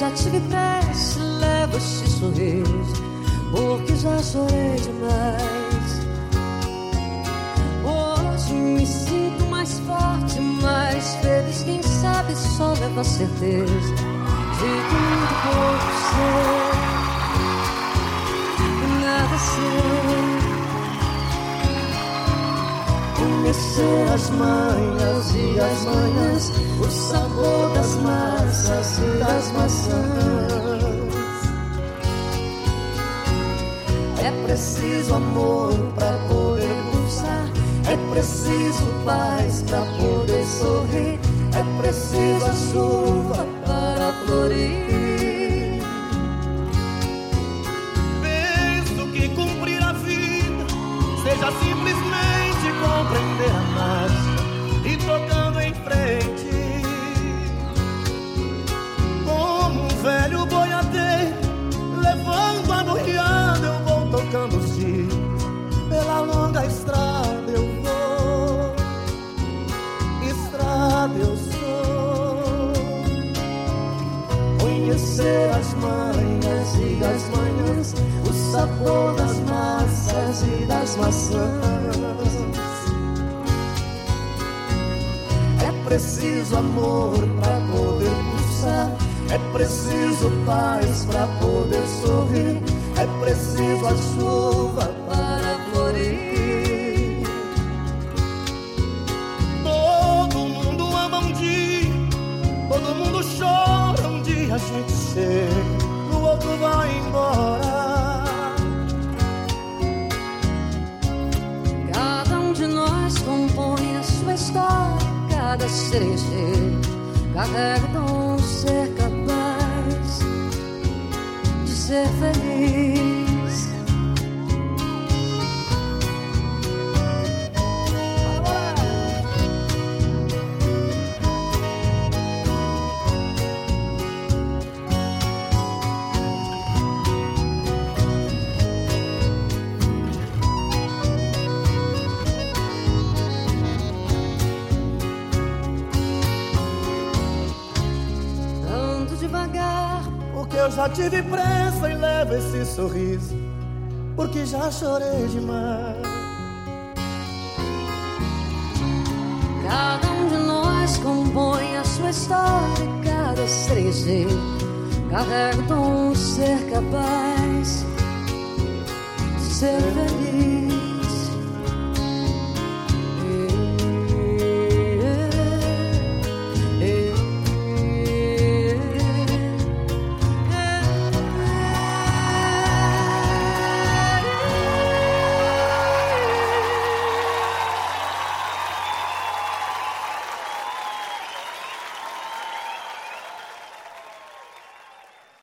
já tive pressa, levo esse sorriso, porque já chorei demais. Hoje me sinto mais forte, mais feliz. Quem sabe só leva certeza de que muito pouco sei, nada sei. Conhecer as manhas e as manhãs, o sabor das massas das maçãs. É preciso amor para poder pulsar, é preciso paz para poder sorrir, é preciso a chuva para florir. Penso que cumprir a vida seja simplesmente Longa estrada eu vou, estrada eu sou. Conhecer as manhas e as manhãs, o sabor das massas e das maçãs. É preciso amor para poder pulsar, é preciso paz para poder sorrir, é preciso a chuva gente chega, o outro vai embora. Cada um de nós compõe a sua história, cada cerejeiro carrega de ser capaz de ser feliz. Porque eu já tive pressa e levo esse sorriso, porque já chorei demais. cada um de nós compõe a sua história, cada cerejeiro carrega o dom de ser capaz de ser feliz.